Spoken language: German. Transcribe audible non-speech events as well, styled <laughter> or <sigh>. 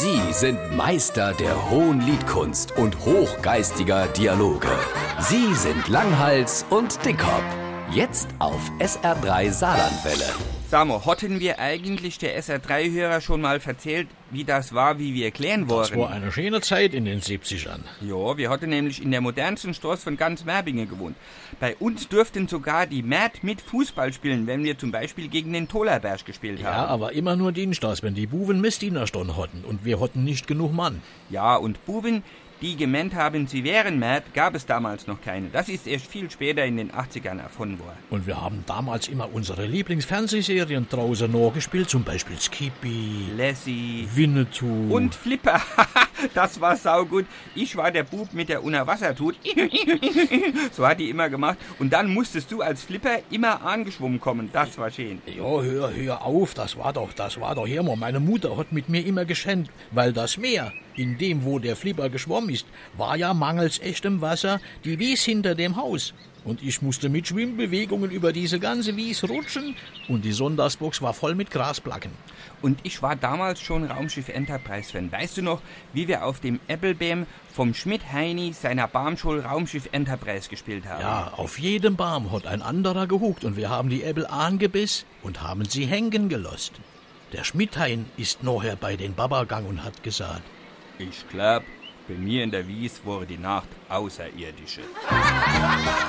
Sie sind Meister der hohen Liedkunst und hochgeistiger Dialoge. Sie sind Langhals und Dickhop. Jetzt auf SR3 Saarlandwelle. Samo, hatten wir eigentlich der SR3-Hörer schon mal erzählt, wie das war, wie wir erklären Das worden? war eine schöne Zeit in den 70ern. Ja, wir hatten nämlich in der modernsten Straße von ganz Merbingen gewohnt. Bei uns durften sogar die Mert mit Fußball spielen, wenn wir zum Beispiel gegen den Tolerberg gespielt Ja, haben. aber immer nur Dienstags, wenn die Buben Messdienerstunden hatten und wir hatten nicht genug Mann. Ja, und Buben, die gemeint haben, sie wären Mert, gab es damals noch keine. Das ist erst viel später in den 80ern erfunden worden. Und wir haben damals immer unsere Lieblingsfernsehserien draußen nachgespielt, zum Beispiel Skippy, Lassie Winnetou. und Flipper. <laughs> das war saugut. Ich war der Bub mit der Unterwassertut. <laughs> so hat die immer gemacht. Und dann musstest du als Flipper immer angeschwommen kommen. Das war schön. Ja, hör, hör auf, das war doch, das war doch immer. Meine Mutter hat mit mir immer geschenkt, weil das Meer, in dem wo der Flipper geschwommen ist, war ja mangels echtem Wasser die Wies hinter dem Haus. Und ich musste mit Schwimmbewegungen über diese ganze Wies rutschen und die Sonntagsbox war voll mit Grasplacken. Und ich war damals schon Raumschiff Enterprise-Fan. Weißt du noch, wie wir auf dem Applebeam vom Schmidt-Heini seiner Barmschul Raumschiff Enterprise gespielt haben? Ja, auf jedem Baum hat ein anderer gehuckt und wir haben die Äppel angebiss und haben sie hängen gelost. Der Schmidthein ist nachher bei den Babagang und hat gesagt, Ich glaub, bei mir in der Wies wurde die Nacht außerirdische. <laughs>